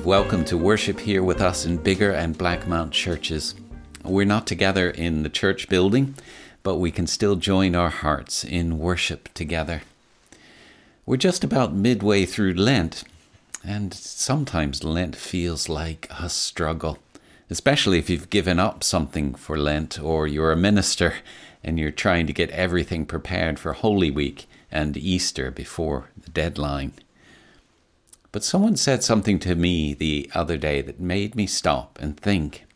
welcome to worship here with us in Biggar and Blackmount churches. We're not together in the church building, but we can still join our hearts in worship together. We're just about midway through Lent, and sometimes Lent feels like a struggle, especially if you've given up something for Lent or you're a minister and you're trying to get everything prepared for Holy Week and Easter before the deadline. But someone said something to me the other day that made me stop and think.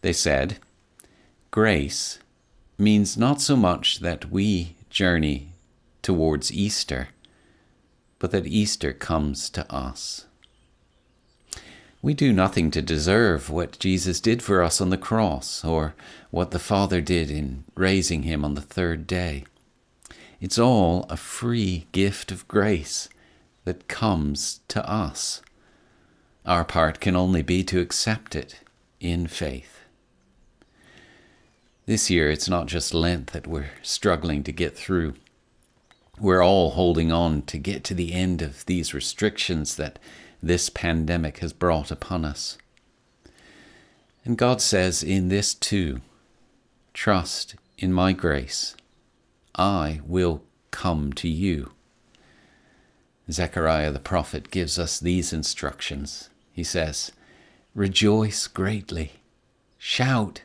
They said, Grace means not so much that we journey towards Easter, but that Easter comes to us. We do nothing to deserve what Jesus did for us on the cross or what the Father did in raising him on the third day. It's all a free gift of grace that comes to us. Our part can only be to accept it in faith. This year, it's not just Lent that we're struggling to get through. We're all holding on to get to the end of these restrictions that this pandemic has brought upon us. And God says in this too trust in my grace. I will come to you. Zechariah the prophet gives us these instructions. He says, Rejoice greatly, shout,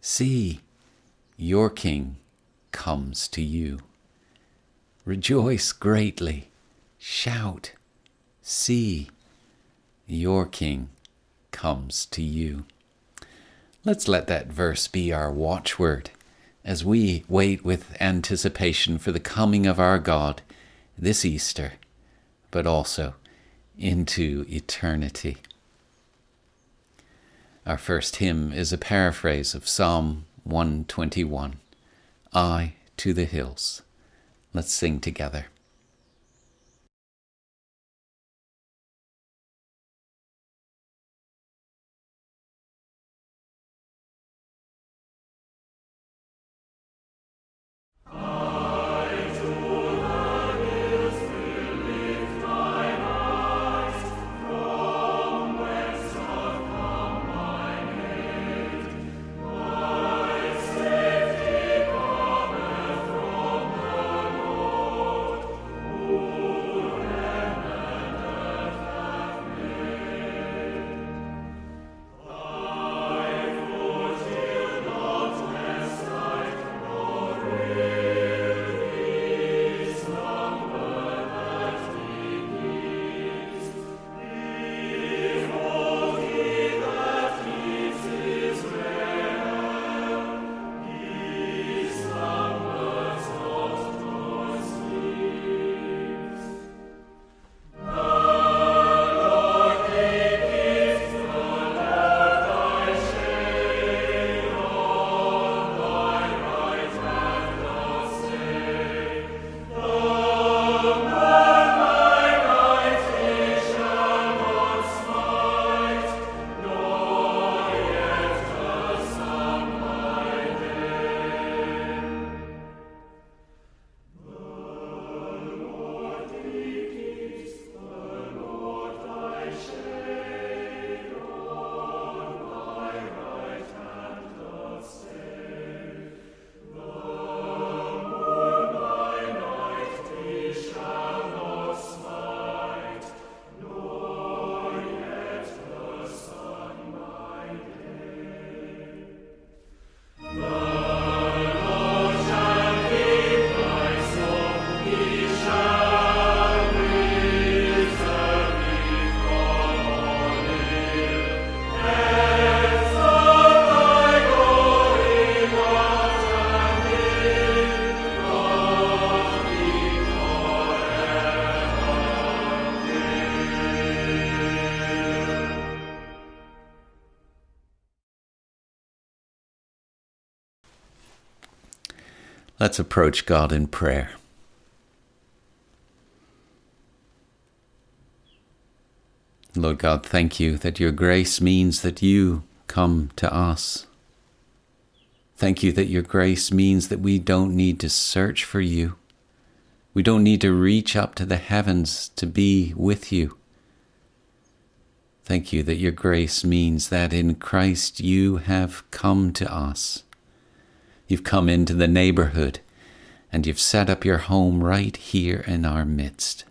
see, your king comes to you. Rejoice greatly, shout, see, your king comes to you. Let's let that verse be our watchword as we wait with anticipation for the coming of our God this Easter, but also into eternity. Our first hymn is a paraphrase of Psalm 121 I to the hills. Let's sing together. Let's approach God in prayer. Lord God, thank you that your grace means that you come to us. Thank you that your grace means that we don't need to search for you. We don't need to reach up to the heavens to be with you. Thank you that your grace means that in Christ you have come to us. You've come into the neighborhood and you've set up your home right here in our midst.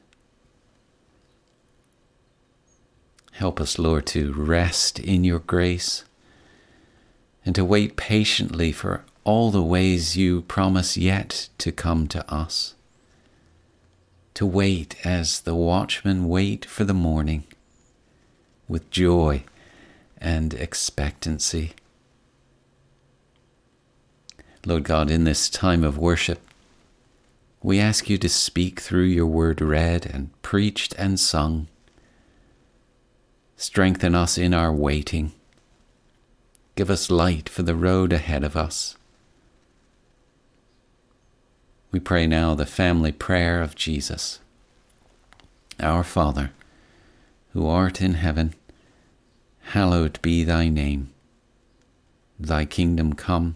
Help us, Lord, to rest in your grace and to wait patiently for all the ways you promise yet to come to us. To wait as the watchmen wait for the morning with joy and expectancy. Lord God, in this time of worship, we ask you to speak through your word read and preached and sung. Strengthen us in our waiting. Give us light for the road ahead of us. We pray now the family prayer of Jesus. Our Father, who art in heaven, hallowed be thy name. Thy kingdom come,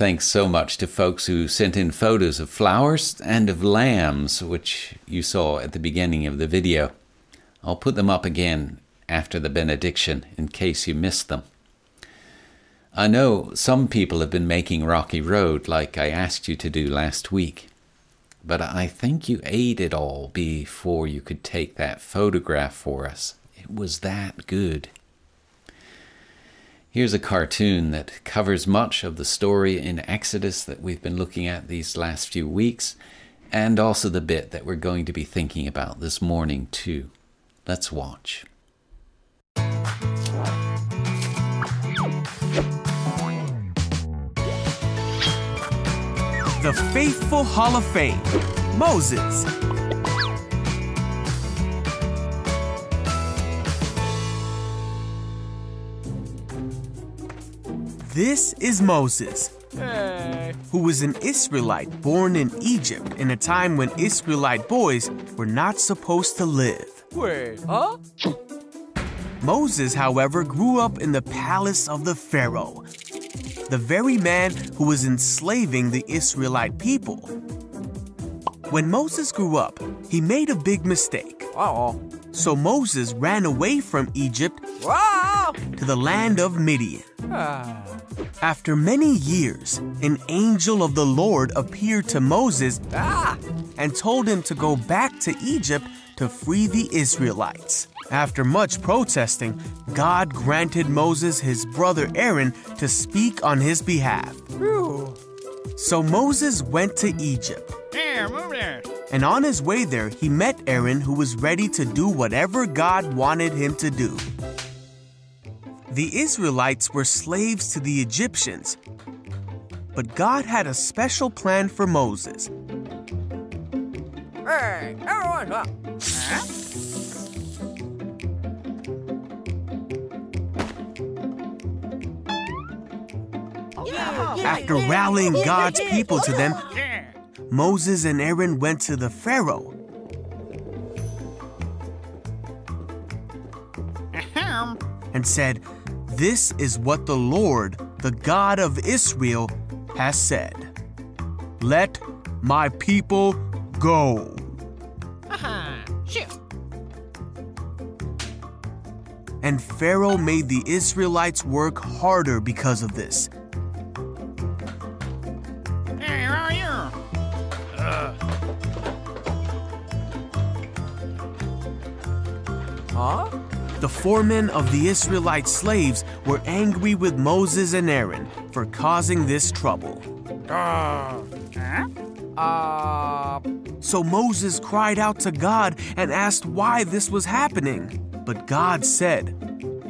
Thanks so much to folks who sent in photos of flowers and of lambs, which you saw at the beginning of the video. I'll put them up again after the benediction in case you missed them. I know some people have been making Rocky Road like I asked you to do last week, but I think you ate it all before you could take that photograph for us. It was that good. Here's a cartoon that covers much of the story in Exodus that we've been looking at these last few weeks, and also the bit that we're going to be thinking about this morning, too. Let's watch. The Faithful Hall of Fame Moses. This is Moses, who was an Israelite born in Egypt in a time when Israelite boys were not supposed to live. Wait, huh? Moses, however, grew up in the palace of the Pharaoh, the very man who was enslaving the Israelite people. When Moses grew up, he made a big mistake. Uh-oh. So Moses ran away from Egypt Wow! The land of Midian. After many years, an angel of the Lord appeared to Moses and told him to go back to Egypt to free the Israelites. After much protesting, God granted Moses his brother Aaron to speak on his behalf. So Moses went to Egypt. And on his way there, he met Aaron, who was ready to do whatever God wanted him to do. The Israelites were slaves to the Egyptians, but God had a special plan for Moses. Hey, up. Huh? After rallying God's people to them, Moses and Aaron went to the Pharaoh. And said, This is what the Lord, the God of Israel, has said Let my people go. Aha. Shit. And Pharaoh made the Israelites work harder because of this. Hey, how are you? Uh. Huh? The foremen of the Israelite slaves were angry with Moses and Aaron for causing this trouble. Uh, huh? Uh, So Moses cried out to God and asked why this was happening. But God said,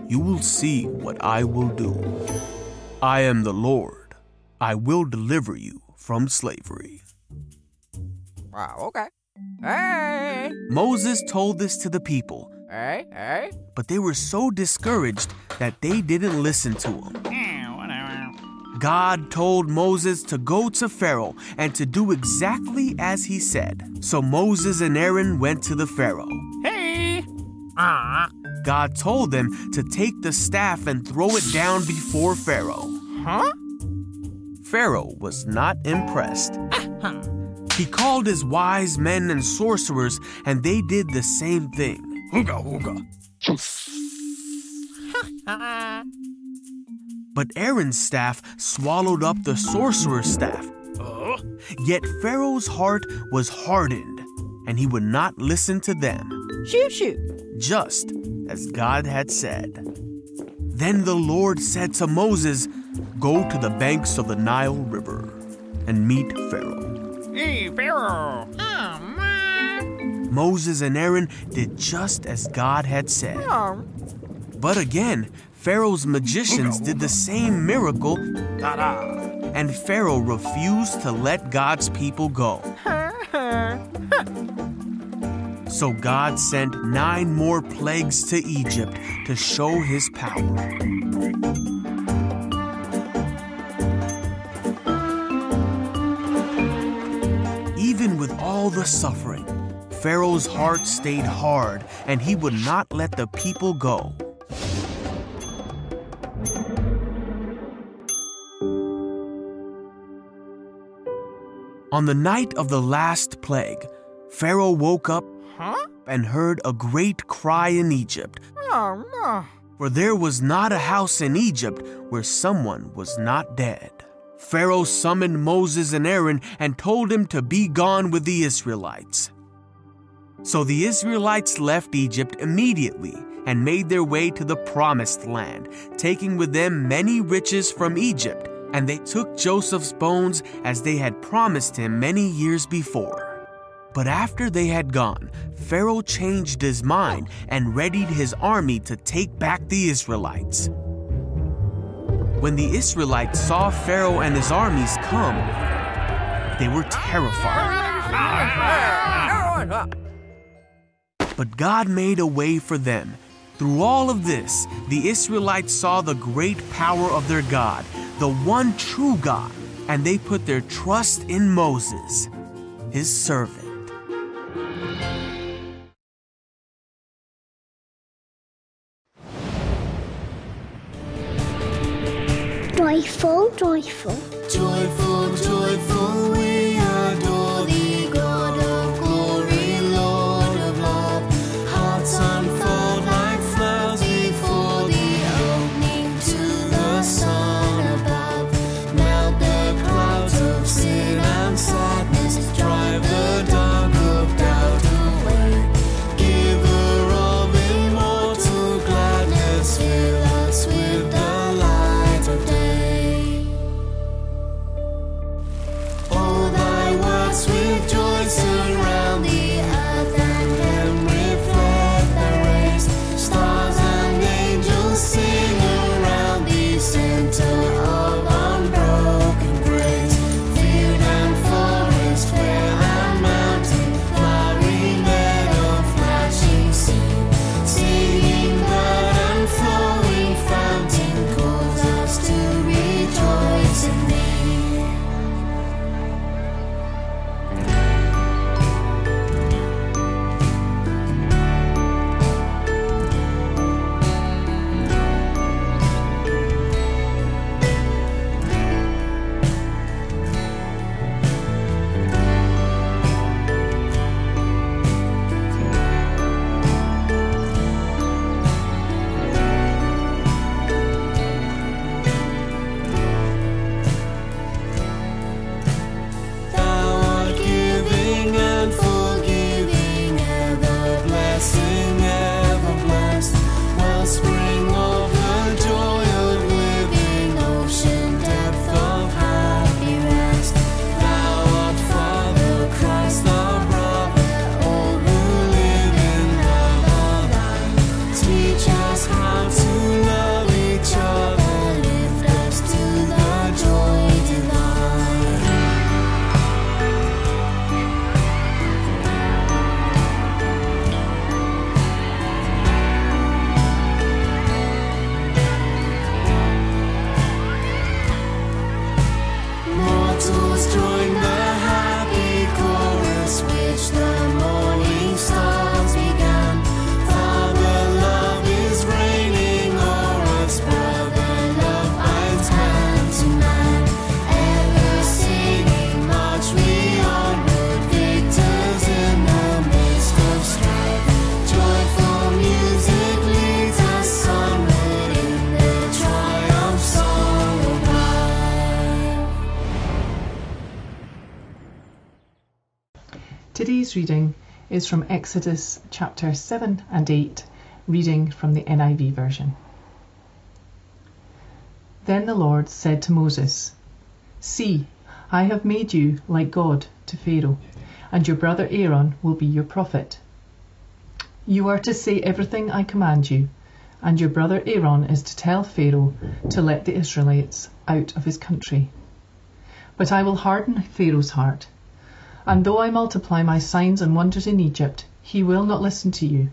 You will see what I will do. I am the Lord. I will deliver you from slavery. wow, okay. Hey, Moses told this to the people, hey, hey. but they were so discouraged that they didn't listen to him. Yeah, whatever. God told Moses to go to Pharaoh and to do exactly as he said. So Moses and Aaron went to the Pharaoh. Hey. Ah, God told them to take the staff and throw it down before Pharaoh. huh? Pharaoh was not impressed. Uh-huh. He called his wise men and sorcerers, and they did the same thing. Hooga, hooga. Ah, But Aaron's staff swallowed up the sorcerer's staff. oh, Yet Pharaoh's heart was hardened, and he would not listen to them. Shoo shoo. just as God had said. Then the Lord said to Moses, Go to the banks of the Nile River and meet Pharaoh. Hey, Pharaoh. Oh, man. Moses and Aaron did just as God had said. Oh, But again, Pharaoh's magicians did the same miracle, and Pharaoh refused to let God's people go. So God sent nine more plagues to Egypt to show his power. Even with all the suffering, Pharaoh's heart stayed hard and he would not let the people go. On the night of the last plague, Pharaoh woke up Huh? and heard a great cry in Egypt, Oh, no. for there was not a house in Egypt where someone was not dead. Pharaoh summoned Moses and Aaron and told him to be gone with the Israelites. So the Israelites left Egypt immediately and made their way to the promised land, taking with them many riches from Egypt, and they took Joseph's bones as they had promised him many years before. But after they had gone, Pharaoh changed his mind and readied his army to take back the Israelites. When the Israelites saw Pharaoh and his armies come, they were terrified. But God made a way for them. Through all of this, the Israelites saw the great power of their God, the one true God, and they put their trust in Moses, his servant. Joyful, joyful. Joyful, joyful, is from Exodus chapter 7 and 8, reading from the NIV version. Then the Lord said to Moses, See, I have made you like God to Pharaoh, and your brother Aaron will be your prophet. You are to say everything I command you, and your brother Aaron is to tell Pharaoh to let the Israelites out of his country. But I will harden Pharaoh's heart, and though I multiply my signs and wonders in Egypt, he will not listen to you.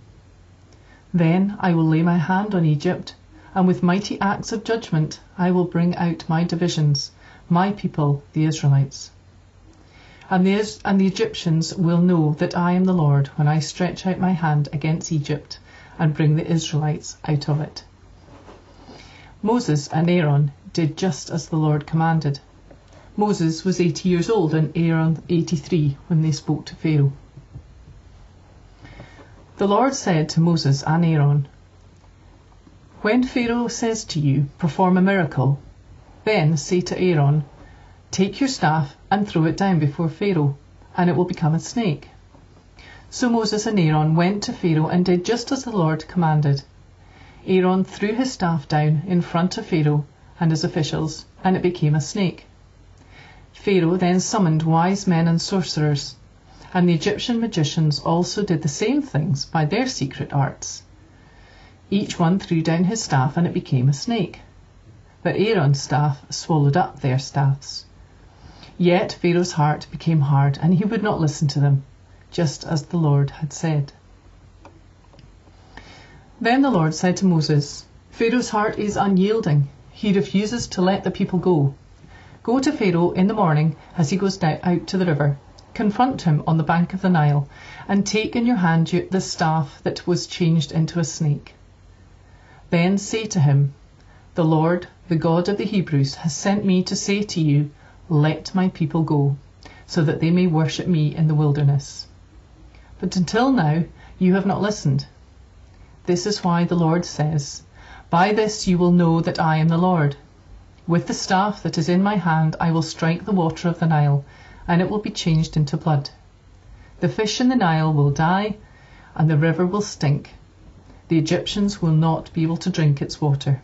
Then I will lay my hand on Egypt, and with mighty acts of judgment I will bring out my divisions, my people, the Israelites. And the, and the Egyptians will know that I am the Lord when I stretch out my hand against Egypt and bring the Israelites out of it. Moses and Aaron did just as the Lord commanded. Moses was 80 years old and Aaron 83 when they spoke to Pharaoh. The Lord said to Moses and Aaron, When Pharaoh says to you, Perform a miracle, then say to Aaron, Take your staff and throw it down before Pharaoh, and it will become a snake. So Moses and Aaron went to Pharaoh and did just as the Lord commanded. Aaron threw his staff down in front of Pharaoh and his officials, and it became a snake. Pharaoh then summoned wise men and sorcerers, and the Egyptian magicians also did the same things by their secret arts. Each one threw down his staff, and it became a snake. But Aaron's staff swallowed up their staffs. Yet Pharaoh's heart became hard, and he would not listen to them, just as the Lord had said. Then the Lord said to Moses, Pharaoh's heart is unyielding. He refuses to let the people go. Go to Pharaoh in the morning as he goes out to the river. Confront him on the bank of the Nile, and take in your hand the staff that was changed into a snake. Then say to him, The Lord, the God of the Hebrews, has sent me to say to you, Let my people go, so that they may worship me in the wilderness. But until now you have not listened. This is why the Lord says, By this you will know that I am the Lord. With the staff that is in my hand I will strike the water of the Nile, and it will be changed into blood. The fish in the Nile will die, and the river will stink. The Egyptians will not be able to drink its water.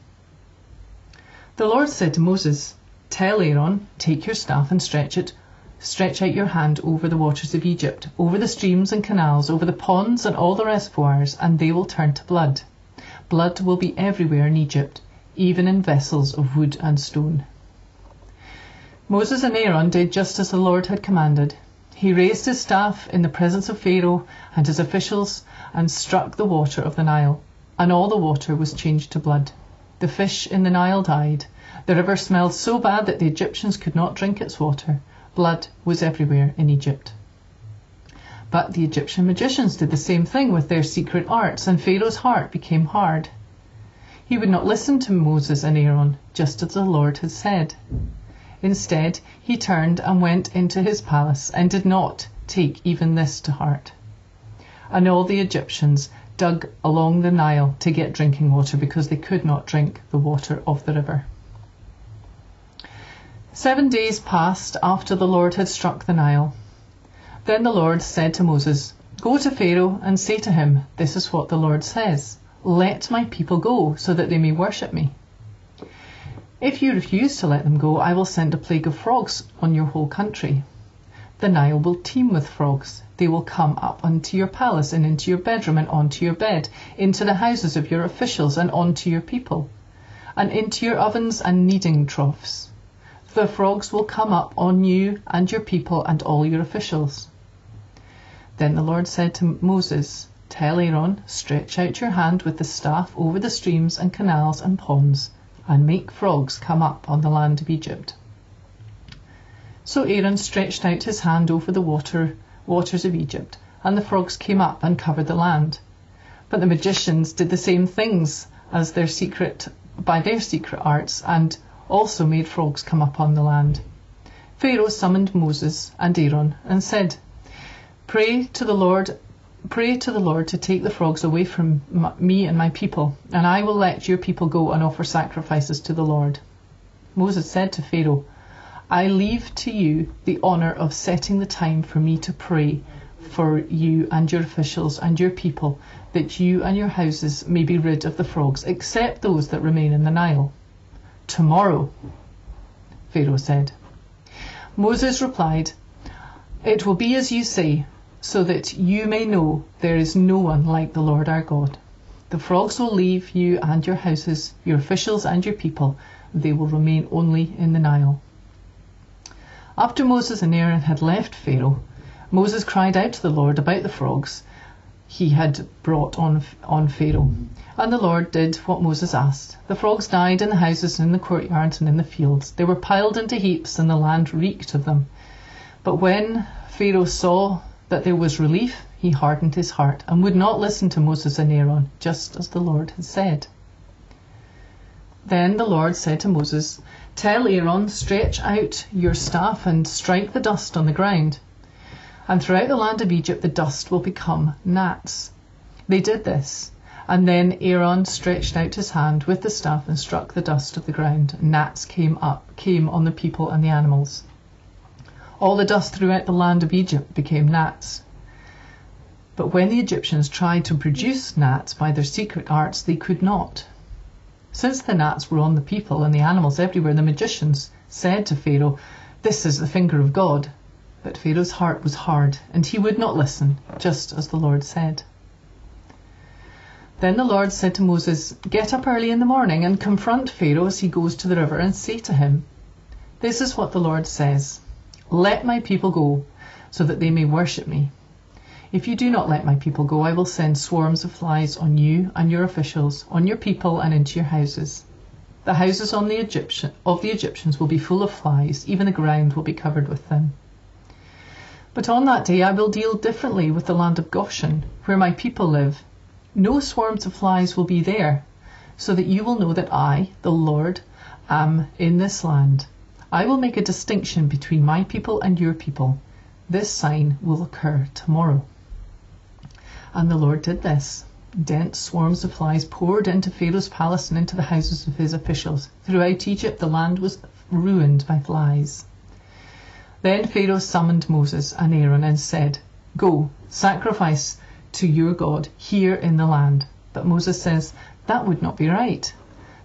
The Lord said to Moses, Tell Aaron, take your staff and stretch it stretch out your hand over the waters of Egypt, over the streams and canals, over the ponds and all the reservoirs, and they will turn to blood. Blood will be everywhere in Egypt, even in vessels of wood and stone. Moses and Aaron did just as the Lord had commanded. He raised his staff in the presence of Pharaoh and his officials and struck the water of the Nile, and all the water was changed to blood. The fish in the Nile died. The river smelled so bad that the Egyptians could not drink its water. Blood was everywhere in Egypt. But the Egyptian magicians did the same thing with their secret arts, and Pharaoh's heart became hard. He would not listen to Moses and Aaron, just as the Lord had said. Instead, he turned and went into his palace and did not take even this to heart. And all the Egyptians dug along the Nile to get drinking water because they could not drink the water of the river. Seven days passed after the Lord had struck the Nile. Then the Lord said to Moses, Go to Pharaoh and say to him, This is what the Lord says Let my people go, so that they may worship me. If you refuse to let them go, I will send a plague of frogs on your whole country. The Nile will teem with frogs. They will come up onto your palace and into your bedroom and onto your bed, into the houses of your officials and onto your people, and into your ovens and kneading troughs. The frogs will come up on you and your people and all your officials. Then the Lord said to Moses, Tell Aaron, stretch out your hand with the staff over the streams and canals and ponds, and make frogs come up on the land of Egypt. So Aaron stretched out his hand over the water, waters of Egypt, and the frogs came up and covered the land. But the magicians did the same things as their secret by their secret arts and also made frogs come up on the land. Pharaoh summoned Moses and Aaron and said, Pray to the Lord, pray to the Lord to take the frogs away from me and my people, and I will let your people go and offer sacrifices to the Lord. Moses said to Pharaoh, I leave to you the honor of setting the time for me to pray for you and your officials and your people, that you and your houses may be rid of the frogs, except those that remain in the Nile. Tomorrow, Pharaoh said. Moses replied, It will be as you say, so that you may know there is no one like the Lord our God. The frogs will leave you and your houses, your officials and your people. They will remain only in the Nile. After Moses and Aaron had left Pharaoh, Moses cried out to the Lord about the frogs he had brought on, on Pharaoh. And the Lord did what Moses asked. The frogs died in the houses and in the courtyards and in the fields. They were piled into heaps, and the land reeked of them. But when Pharaoh saw that there was relief, he hardened his heart and would not listen to Moses and Aaron, just as the Lord had said. Then the Lord said to Moses, Tell Aaron, stretch out your staff and strike the dust on the ground. And throughout the land of Egypt the dust will become gnats. They did this. And then Aaron stretched out his hand with the staff and struck the dust of the ground. Gnats came up, came on the people and the animals. All the dust throughout the land of Egypt became gnats. But when the Egyptians tried to produce gnats by their secret arts, they could not. Since the gnats were on the people and the animals everywhere, the magicians said to Pharaoh, This is the finger of God. But Pharaoh's heart was hard, and he would not listen, just as the Lord said. Then the Lord said to Moses, Get up early in the morning and confront Pharaoh as he goes to the river, and say to him, This is what the Lord says Let my people go, so that they may worship me. If you do not let my people go, I will send swarms of flies on you and your officials, on your people and into your houses. The houses the Egyptian, of the Egyptians will be full of flies, even the ground will be covered with them. But on that day I will deal differently with the land of Goshen, where my people live. No swarms of flies will be there, so that you will know that I, the Lord, am in this land. I will make a distinction between my people and your people. This sign will occur tomorrow. And the Lord did this. Dense swarms of flies poured into Pharaoh's palace and into the houses of his officials. Throughout Egypt, the land was ruined by flies. Then Pharaoh summoned Moses and Aaron and said, Go, sacrifice to your God here in the land. But Moses says, That would not be right.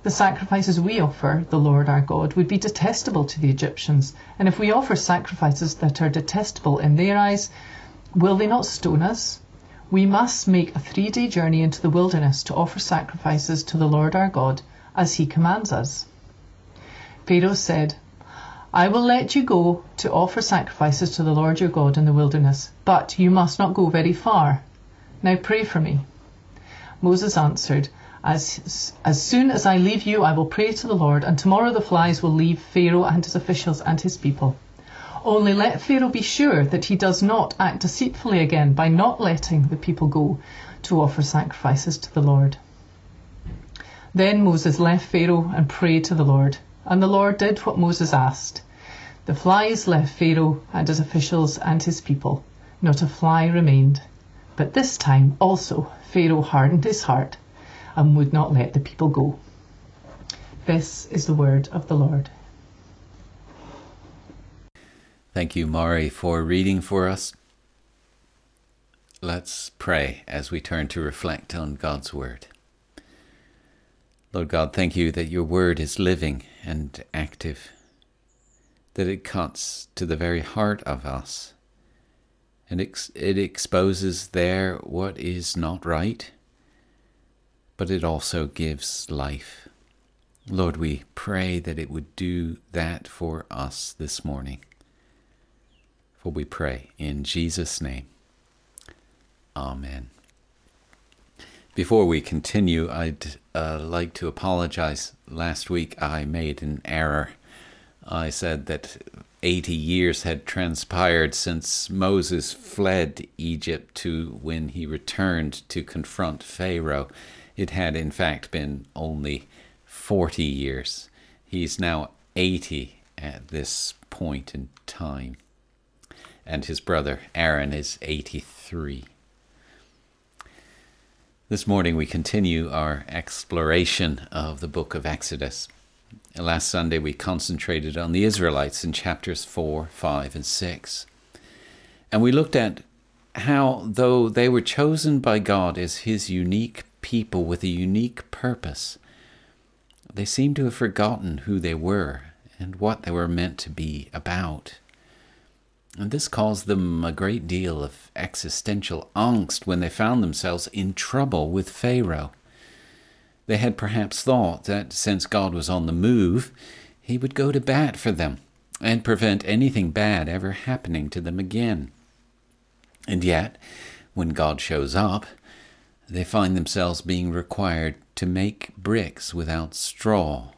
The sacrifices we offer the Lord our God would be detestable to the Egyptians, and if we offer sacrifices that are detestable in their eyes, will they not stone us? We must make a three day journey into the wilderness to offer sacrifices to the Lord our God, as he commands us. Pharaoh said, I will let you go to offer sacrifices to the Lord your God in the wilderness, but you must not go very far. Now pray for me. Moses answered, as, as soon as I leave you, I will pray to the Lord, and tomorrow the flies will leave Pharaoh and his officials and his people. Only let Pharaoh be sure that he does not act deceitfully again by not letting the people go to offer sacrifices to the Lord. Then Moses left Pharaoh and prayed to the Lord, and the Lord did what Moses asked. The flies left Pharaoh and his officials and his people. Not a fly remained. But this time also Pharaoh hardened his heart and would not let the people go. This is the word of the Lord. Thank you, Maury, for reading for us. Let's pray as we turn to reflect on God's Word. Lord God, thank you that your Word is living and active, that it cuts to the very heart of us, and it exposes there what is not right, but it also gives life. Lord, we pray that it would do that for us this morning. For we pray in Jesus' name. Amen. Before we continue, I'd uh, like to apologize. Last week I made an error. I said that 80 years had transpired since Moses fled Egypt to when he returned to confront Pharaoh. It had, in fact, been only 40 years. He's now 80 at this point in time. And his brother Aaron is 83. This morning we continue our exploration of the book of Exodus. Last Sunday we concentrated on the Israelites in chapters 4, 5, and 6. And we looked at how, though they were chosen by God as His unique people with a unique purpose, they seem to have forgotten who they were and what they were meant to be about. And this caused them a great deal of existential angst when they found themselves in trouble with Pharaoh. They had perhaps thought that since God was on the move, he would go to bat for them and prevent anything bad ever happening to them again. And yet, when God shows up, they find themselves being required to make bricks without straw.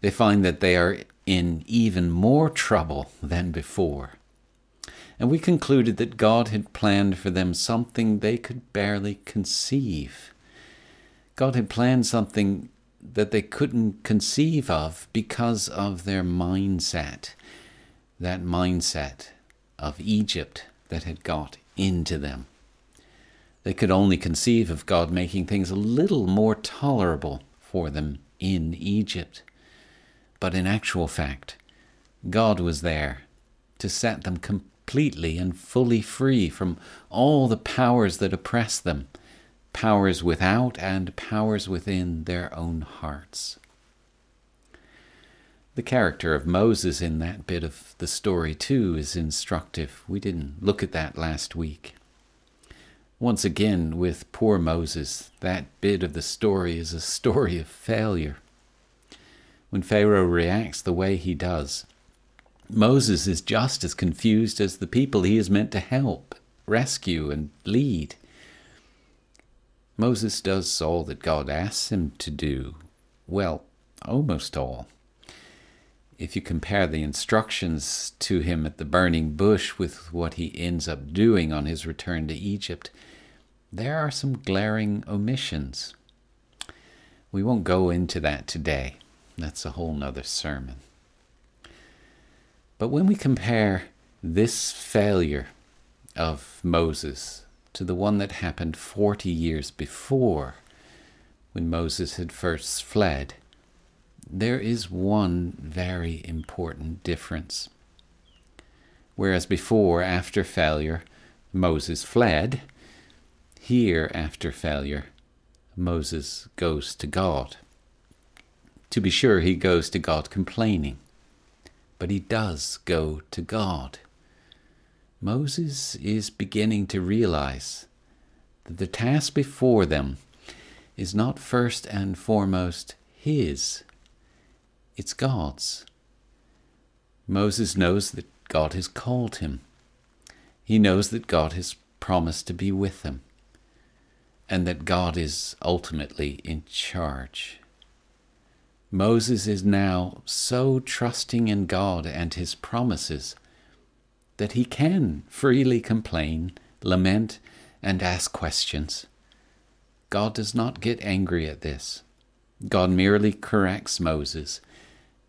They find that they are in even more trouble than before. And we concluded that God had planned for them something they could barely conceive. God had planned something that they couldn't conceive of because of their mindset, that mindset of Egypt that had got into them. They could only conceive of God making things a little more tolerable for them in Egypt. But in actual fact, God was there to set them completely and fully free from all the powers that oppress them, powers without and powers within their own hearts. The character of Moses in that bit of the story, too, is instructive. We didn't look at that last week. Once again, with poor Moses, that bit of the story is a story of failure. When Pharaoh reacts the way he does, Moses is just as confused as the people he is meant to help, rescue, and lead. Moses does all that God asks him to do. Well, almost all. If you compare the instructions to him at the burning bush with what he ends up doing on his return to Egypt, there are some glaring omissions. We won't go into that today. That's a whole nother sermon. But when we compare this failure of Moses to the one that happened 40 years before, when Moses had first fled, there is one very important difference. Whereas before, after failure, Moses fled, here, after failure, Moses goes to God. To be sure, he goes to God complaining, but he does go to God. Moses is beginning to realize that the task before them is not first and foremost his, it's God's. Moses knows that God has called him. He knows that God has promised to be with him and that God is ultimately in charge. Moses is now so trusting in God and his promises that he can freely complain, lament, and ask questions. God does not get angry at this. God merely corrects Moses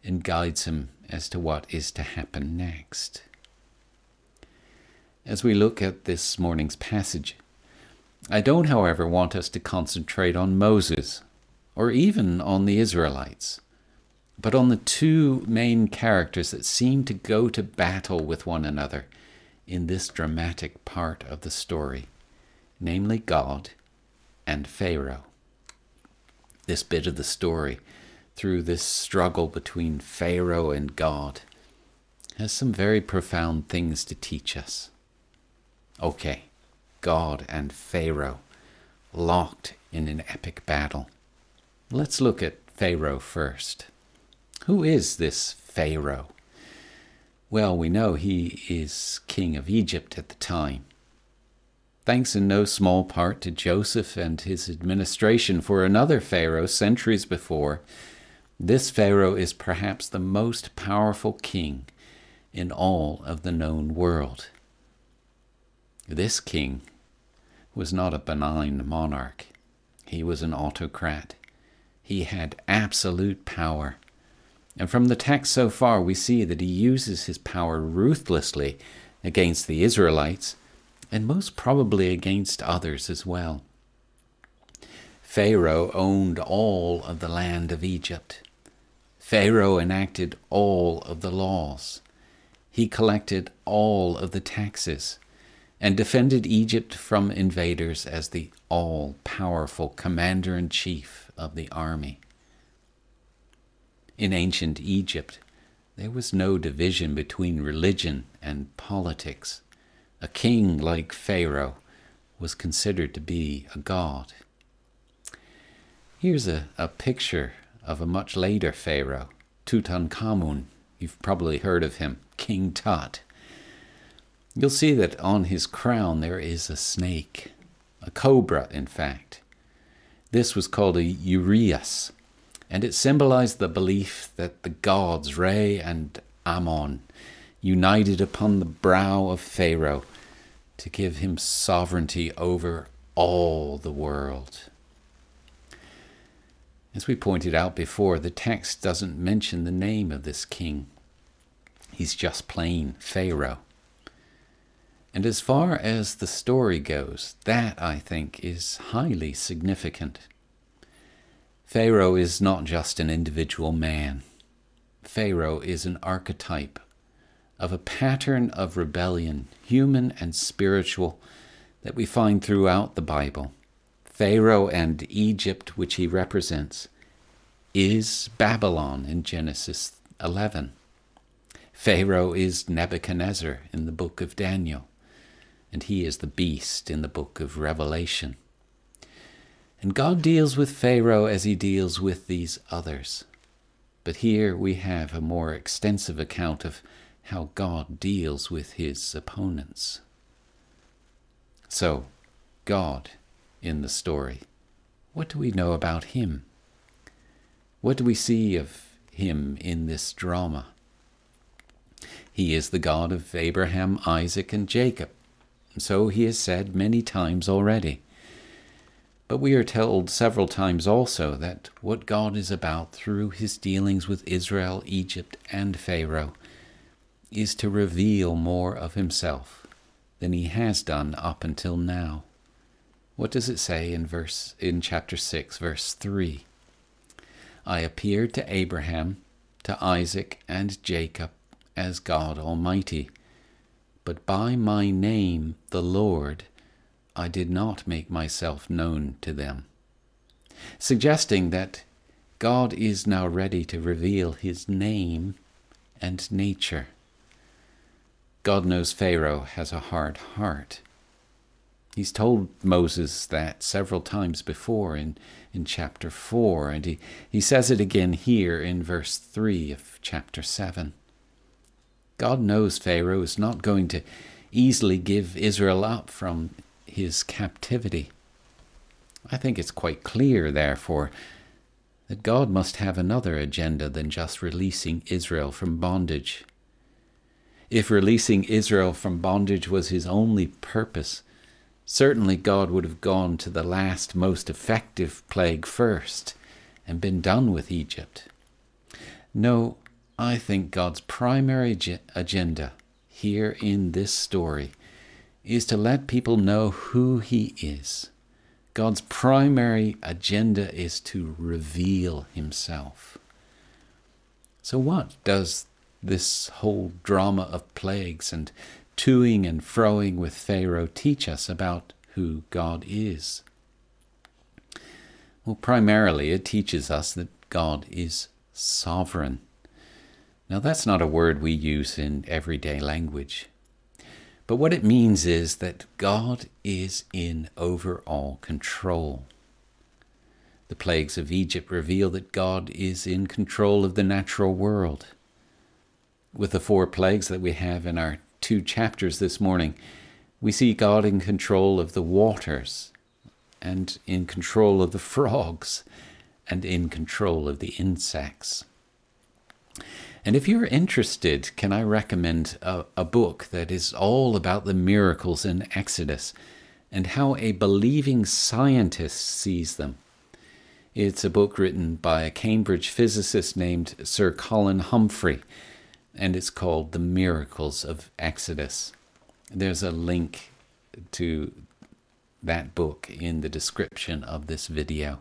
and guides him as to what is to happen next. As we look at this morning's passage, I don't, however, want us to concentrate on Moses or even on the Israelites, but on the two main characters that seem to go to battle with one another in this dramatic part of the story, namely God and Pharaoh. This bit of the story, through this struggle between Pharaoh and God, has some very profound things to teach us. Okay, God and Pharaoh locked in an epic battle. Let's look at Pharaoh first. Who is this Pharaoh? Well, we know he is king of Egypt at the time. Thanks in no small part to Joseph and his administration for another Pharaoh centuries before, this Pharaoh is perhaps the most powerful king in all of the known world. This king was not a benign monarch. He was an autocrat. He had absolute power. And from the text so far, we see that he uses his power ruthlessly against the Israelites and most probably against others as well. Pharaoh owned all of the land of Egypt. Pharaoh enacted all of the laws. He collected all of the taxes and defended Egypt from invaders as the all powerful commander in chief of the army. In ancient Egypt, there was no division between religion and politics. A king like Pharaoh was considered to be a god. Here's a, a picture of a much later Pharaoh, Tutankhamun. You've probably heard of him, King Tut. You'll see that on his crown there is a snake, a cobra, in fact. This was called a uraeus, and it symbolized the belief that the gods Re and Ammon united upon the brow of Pharaoh to give him sovereignty over all the world. As we pointed out before, the text doesn't mention the name of this king. He's just plain Pharaoh. And as far as the story goes, that, I think, is highly significant. Pharaoh is not just an individual man. Pharaoh is an archetype of a pattern of rebellion, human and spiritual, that we find throughout the Bible. Pharaoh and Egypt, which he represents, is Babylon in Genesis 11. Pharaoh is Nebuchadnezzar in the book of Daniel, and he is the beast in the book of Revelation. And God deals with Pharaoh as he deals with these others. But here we have a more extensive account of how God deals with his opponents. So, God in the story, what do we know about him? What do we see of him in this drama? He is the God of Abraham, Isaac, and Jacob. So he has said many times already. But we are told several times also that what God is about through his dealings with Israel, Egypt, and Pharaoh is to reveal more of himself than he has done up until now. What does it say in verse in chapter 6 verse 3? I appeared to Abraham, to Isaac, and Jacob as God Almighty, but by my name, the Lord, I did not make myself known to them. Suggesting that God is now ready to reveal his name and nature. God knows Pharaoh has a hard heart. He's told Moses that several times before in, in chapter 4, and he, he says it again here in verse 3 of chapter 7. God knows Pharaoh is not going to easily give Israel up from his captivity. I think it's quite clear, therefore, that God must have another agenda than just releasing Israel from bondage. If releasing Israel from bondage was his only purpose, certainly God would have gone to the last, most effective plague first and been done with Egypt. No, I think God's primary agenda here in this story is to let people know who He is. God's primary agenda is to reveal Himself. So, what does this whole drama of plagues and toing and froing with Pharaoh teach us about who God is? Well, primarily it teaches us that God is sovereign. Now, that's not a word we use in everyday language. But what it means is that God is in overall control. The plagues of Egypt reveal that God is in control of the natural world. With the four plagues that we have in our two chapters this morning, we see God in control of the waters, and in control of the frogs, and in control of the insects. And if you're interested, can I recommend a, a, book that is all about the miracles in Exodus and how a believing scientist sees them? It's a book written by a Cambridge physicist named Sir Colin Humphrey, and it's called The Miracles of Exodus. There's a link to that book in the description of this video.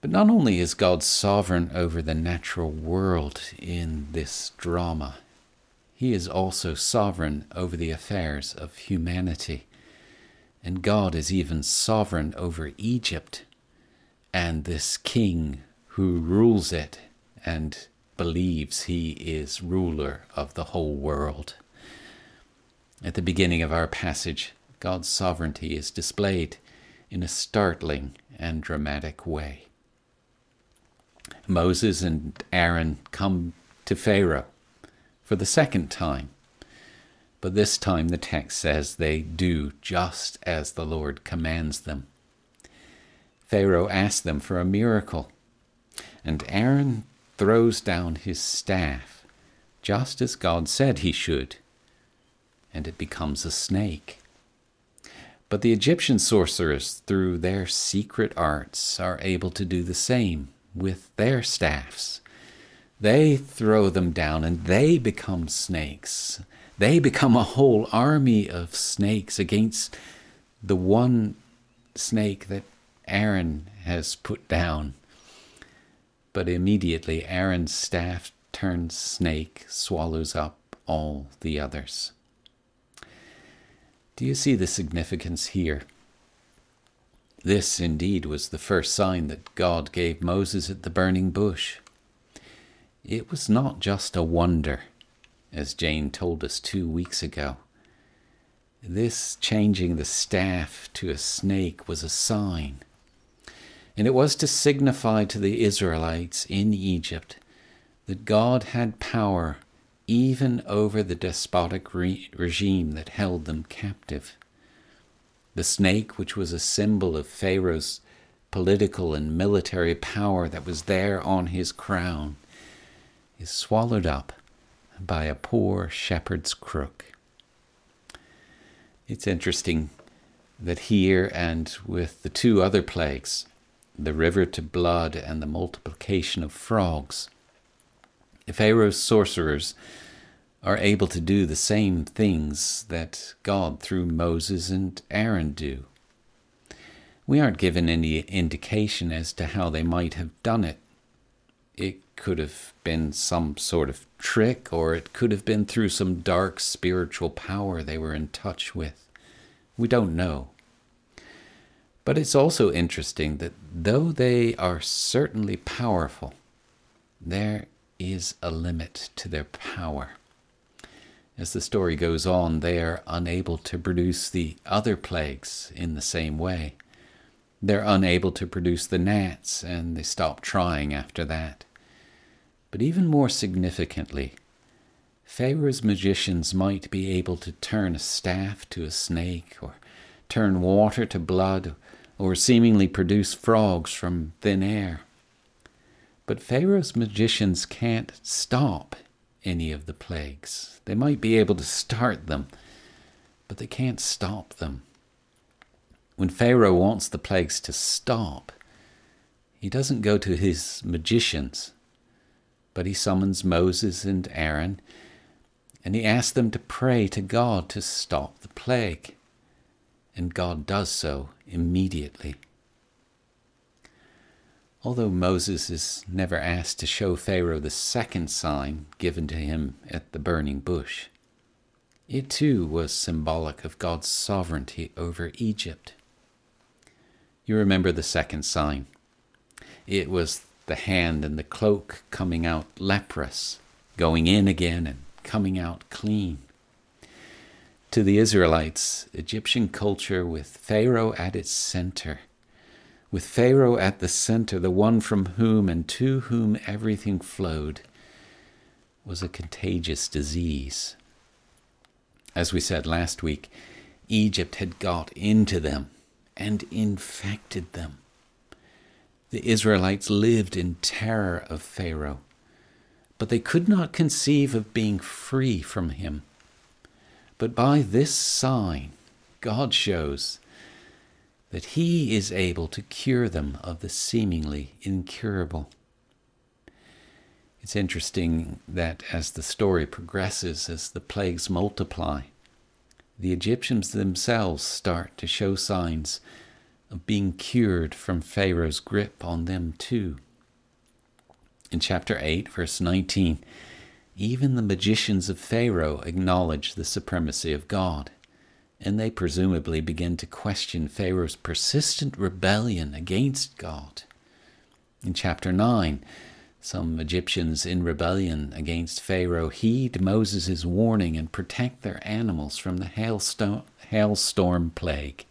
But not only is God sovereign over the natural world in this drama, he is also sovereign over the affairs of humanity. And God is even sovereign over Egypt and this king who rules it and believes he is ruler of the whole world. At the beginning of our passage, God's sovereignty is displayed in a startling and dramatic way. Moses and Aaron come to Pharaoh for the second time, but this time the text says they do just as the Lord commands them. Pharaoh asks them for a miracle, and Aaron throws down his staff, just as God said he should, and it becomes a snake. But the Egyptian sorcerers, through their secret arts, are able to do the same with their staffs. They throw them down and they become snakes. They become a whole army of snakes against the one snake that Aaron has put down. But immediately Aaron's staff turns snake, swallows up all the others. Do you see the significance here? This indeed was the first sign that God gave Moses at the burning bush. It was not just a wonder, as Jane told us two weeks ago. This changing the staff to a snake was a sign, and it was to signify to the Israelites in Egypt that God had power even over the despotic re- regime that held them captive. The snake, which was a symbol of Pharaoh's political and military power that was there on his crown, is swallowed up by a poor shepherd's crook. It's interesting that here and with the two other plagues, the river to blood and the multiplication of frogs, Pharaoh's sorcerers are able to do the same things that God through Moses and Aaron do. We aren't given any indication as to how they might have done it. It could have been some sort of trick, or it could have been through some dark spiritual power they were in touch with. We don't know. But it's also interesting that though they are certainly powerful, there is a limit to their power. As the story goes on, they are unable to produce the other plagues in the same way. They're unable to produce the gnats, and they stop trying after that. But even more significantly, Pharaoh's magicians might be able to turn a staff to a snake, or turn water to blood, or seemingly produce frogs from thin air. But Pharaoh's magicians can't stop any of the plagues. They might be able to start them, but they can't stop them. When Pharaoh wants the plagues to stop, he doesn't go to his magicians, but he summons Moses and Aaron and he asks them to pray to God to stop the plague. And God does so immediately. Although Moses is never asked to show Pharaoh the second sign given to him at the burning bush, it too was symbolic of God's sovereignty over Egypt. You remember the second sign. It was the hand and the cloak coming out leprous, going in again and coming out clean. To the Israelites, Egyptian culture with Pharaoh at its center with Pharaoh at the center, the one from whom and to whom everything flowed, was a contagious disease. As we said last week, Egypt had got into them and infected them. The Israelites lived in terror of Pharaoh, but they could not conceive of being free from him. But by this sign, God shows that He is able to cure them of the seemingly incurable. It's interesting that as the story progresses, as the plagues multiply, the Egyptians themselves start to show signs of being cured from Pharaoh's grip on them too. In chapter 8, verse 19, even the magicians of Pharaoh acknowledge the supremacy of God, and they presumably begin to question Pharaoh's persistent rebellion against God. In chapter 9, some Egyptians in rebellion against Pharaoh heed Moses' warning and protect their animals from the hailstone, hailstorm plague.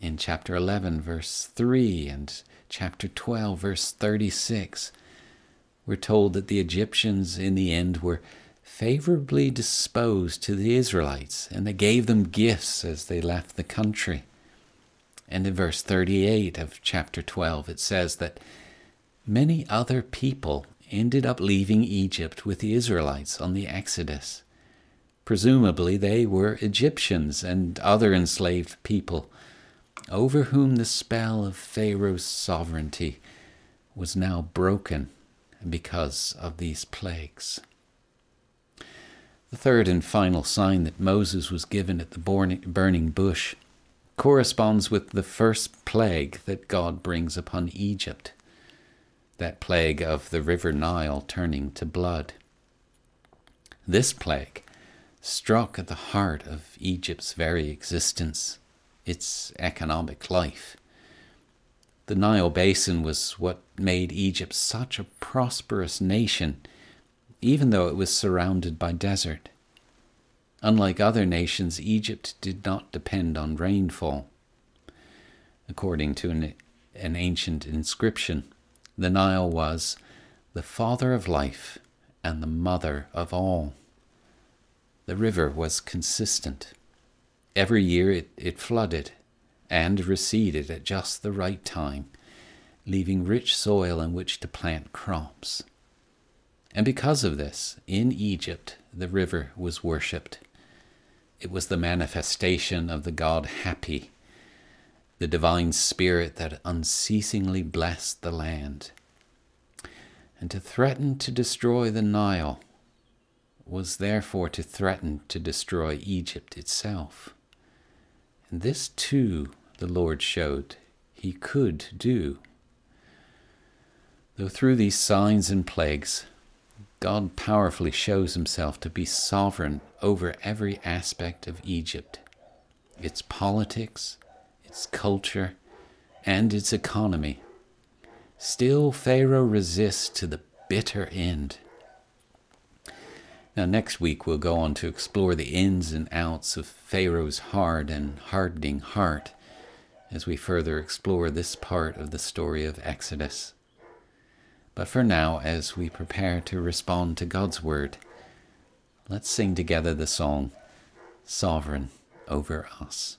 In chapter 11, verse 3, and chapter 12, verse 36, we're told that the Egyptians in the end were favorably disposed to the Israelites and they gave them gifts as they left the country. And in verse 38 of chapter 12, it says that many other people ended up leaving Egypt with the Israelites on the Exodus. Presumably, they were Egyptians and other enslaved people over whom the spell of Pharaoh's sovereignty was now broken because of these plagues. The third and final sign that Moses was given at the burning bush corresponds with the first plague that God brings upon Egypt that plague of the river Nile turning to blood. This plague struck at the heart of Egypt's very existence, its economic life. The Nile Basin was what made Egypt such a prosperous nation, even though it was surrounded by desert. Unlike other nations, Egypt did not depend on rainfall. According to an, an ancient inscription, the Nile was the father of life and the mother of all. The river was consistent. Every year it, it flooded and receded at just the right time, leaving rich soil in which to plant crops. And because of this, in Egypt, the river was worshipped. It was the manifestation of the God Hapi, the divine spirit that unceasingly blessed the land. And to threaten to destroy the Nile was therefore to threaten to destroy Egypt itself. And this too the Lord showed he could do. Though through these signs and plagues, God powerfully shows himself to be sovereign over every aspect of Egypt its politics, its culture, and its economy. Still, Pharaoh resists to the bitter end. Now, next week, we'll go on to explore the ins and outs of Pharaoh's hard and hardening heart as we further explore this part of the story of Exodus. But for now, as we prepare to respond to God's word, let's sing together the song, Sovereign Over Us.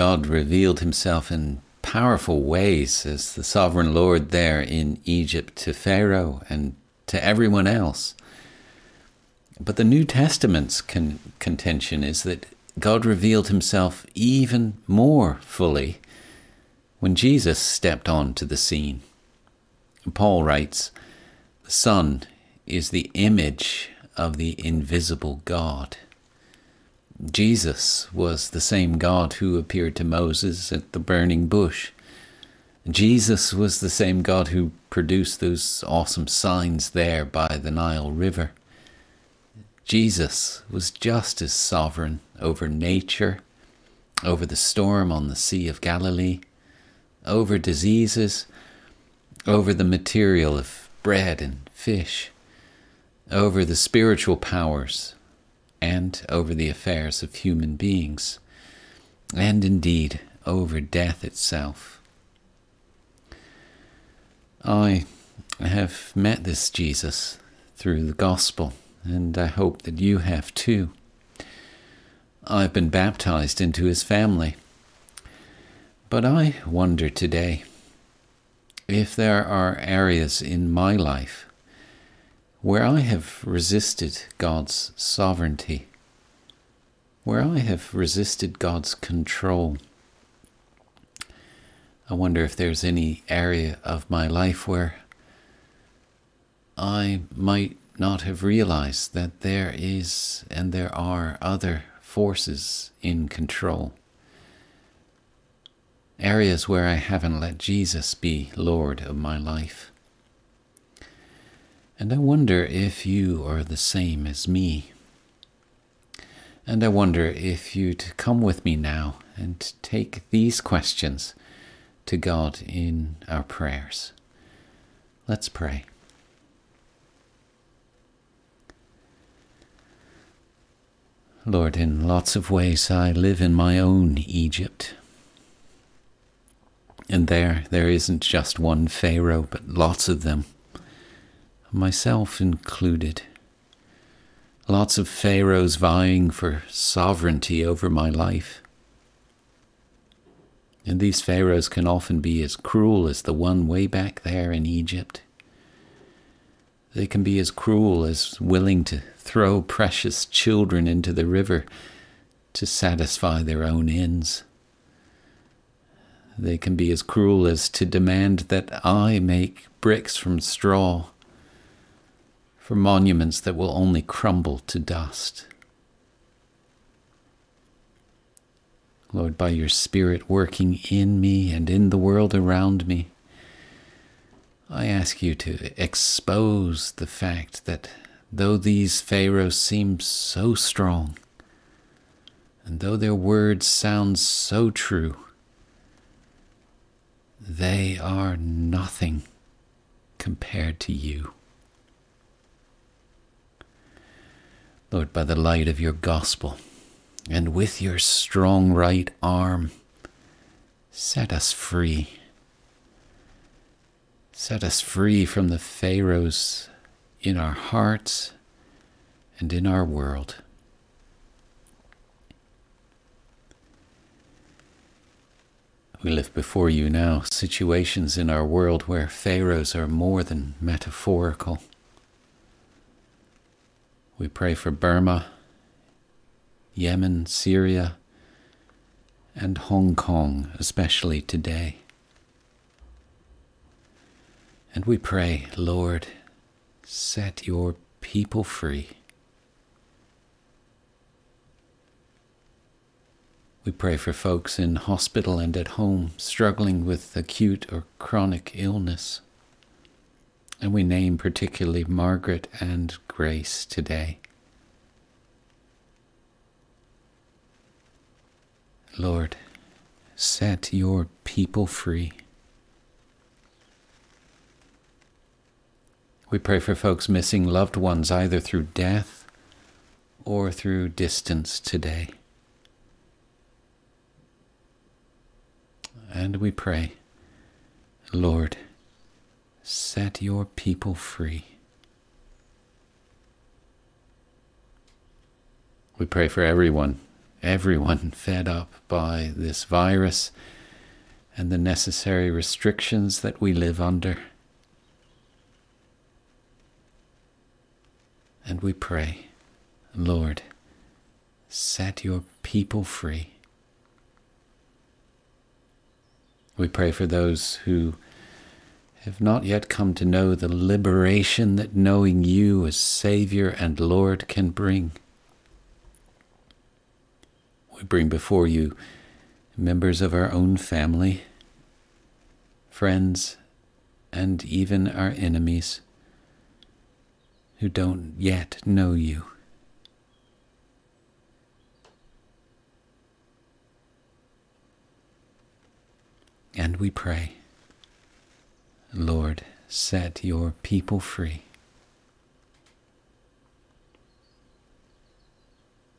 God revealed himself in powerful ways as the sovereign Lord there in Egypt to Pharaoh and to everyone else. But the New Testament's con- contention is that God revealed himself even more fully when Jesus stepped onto the scene. Paul writes, The Son is the image of the invisible God. Jesus was the same God who appeared to Moses at the burning bush. Jesus was the same God who produced those awesome signs there by the Nile River. Jesus was just as sovereign over nature, over the storm on the Sea of Galilee, over diseases, over the material of bread and fish, over the spiritual powers, and over the affairs of human beings, and indeed over death itself. I have met this Jesus through the gospel, and I hope that you have too. I've been baptized into his family. But I wonder today if there are areas in my life where I have resisted God's sovereignty, where I have resisted God's control. I wonder if there's any area of my life where I might not have realized that there is and there are other forces in control. Areas where I haven't let Jesus be Lord of my life. And I wonder if you are the same as me. And I wonder if you'd come with me now and take these questions to God in our prayers. Let's pray. Lord, in lots of ways I live in my own Egypt. And there, there isn't just one Pharaoh, but lots of them, myself included. Lots of Pharaohs vying for sovereignty over my life. And these Pharaohs can often be as cruel as the one way back there in Egypt. They can be as cruel as willing to throw precious children into the river to satisfy their own ends. They can be as cruel as to demand that I make bricks from straw for monuments that will only crumble to dust. Lord, by your Spirit working in me and in the world around me, I ask you to expose the fact that though these pharaohs seem so strong, and though their words sound so true, they are nothing compared to you. Lord, by the light of your gospel and with your strong right arm, set us free. Set us free from the Pharaohs in our hearts and in our world. We lift before you now situations in our world where Pharaohs are more than metaphorical. We pray for Burma, Yemen, Syria, and Hong Kong, especially today. And we pray, Lord, set your people free. We pray for folks in hospital and at home struggling with acute or chronic illness. And we name particularly Margaret and Grace today. Lord, set your people free. We pray for folks missing loved ones either through death or through distance today. And we pray, Lord, set your people free. We pray for everyone, everyone fed up by this virus and the necessary restrictions that we live under. And we pray, Lord, set your people free. We pray for those who have not yet come to know the liberation that knowing you as Savior and Lord can bring. We bring before you members of our own family, friends, and even our enemies who don't yet know you. And we pray, Lord, set your people free.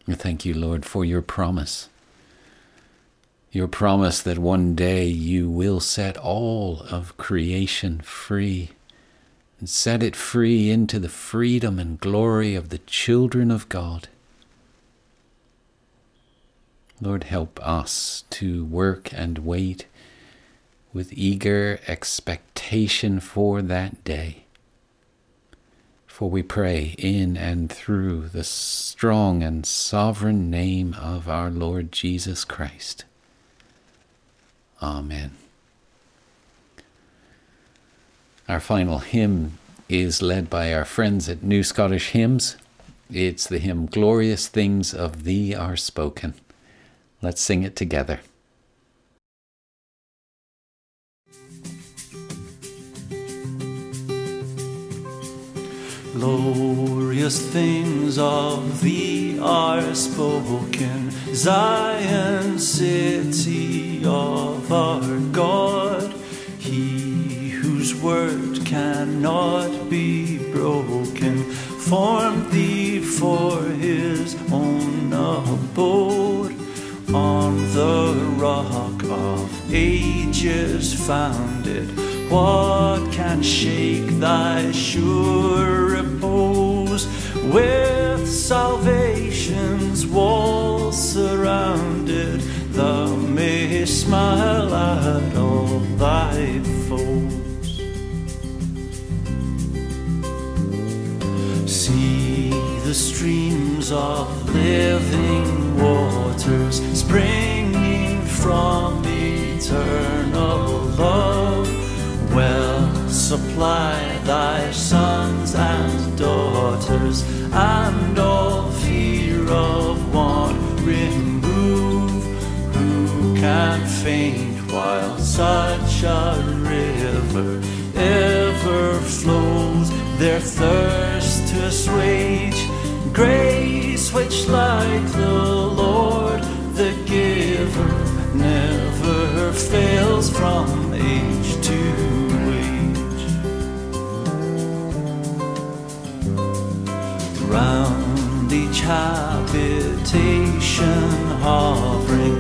Thank you, Lord, for your promise. Your promise that one day you will set all of creation free and set it free into the freedom and glory of the children of God. Lord, help us to work and wait with eager expectation for that day. For we pray in and through the strong and sovereign name of our Lord Jesus Christ. Amen. Our final hymn is led by our friends at New Scottish Hymns. It's the hymn Glorious Things of Thee Are Spoken. Let's sing it together. Glorious things of thee are spoken, Zion, city of our God. He whose word cannot be broken, formed thee for his own abode. On the rock of ages founded, what can shake thy sure repose? With salvation's walls surrounded, thou mayst smile at all thy foes. See the streams of living waters springing from eternal love. Supply thy sons and daughters, and all fear of want remove. Who can faint while such a river ever flows? Their thirst to assuage, grace which, like the Lord, the giver, never fails from age to habitation hovering,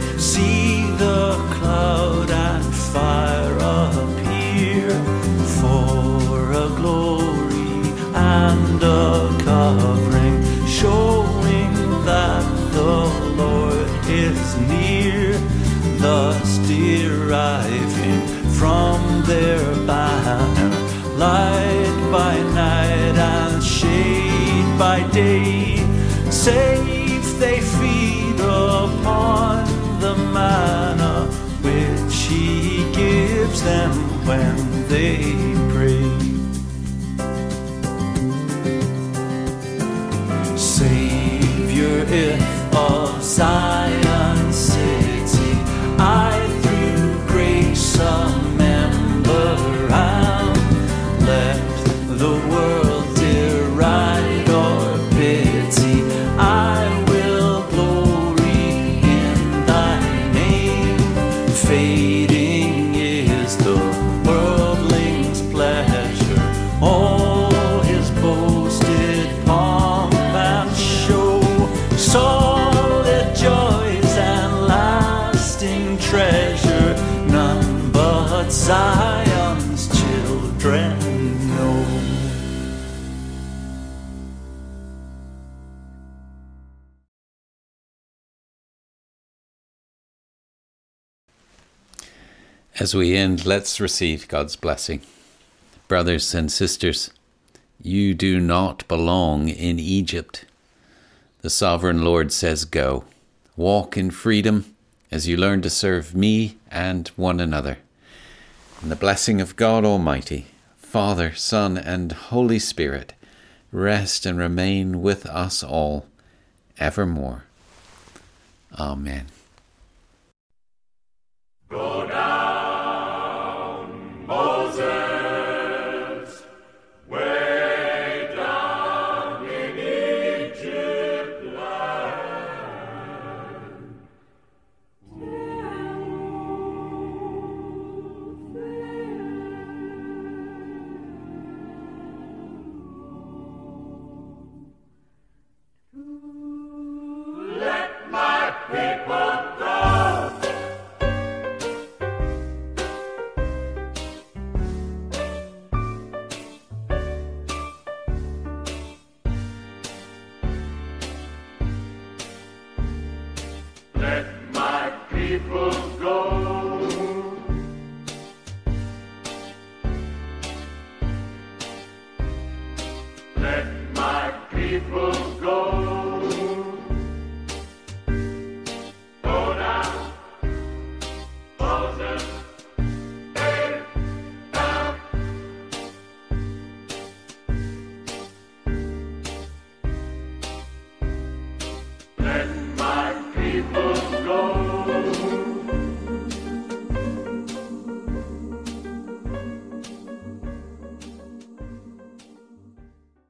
when As we end, let's receive God's blessing. Brothers and sisters, you do not belong in Egypt. The sovereign Lord says, Go, walk in freedom as you learn to serve me and one another. And the blessing of God Almighty, Father, Son, and Holy Spirit rest and remain with us all evermore. Amen.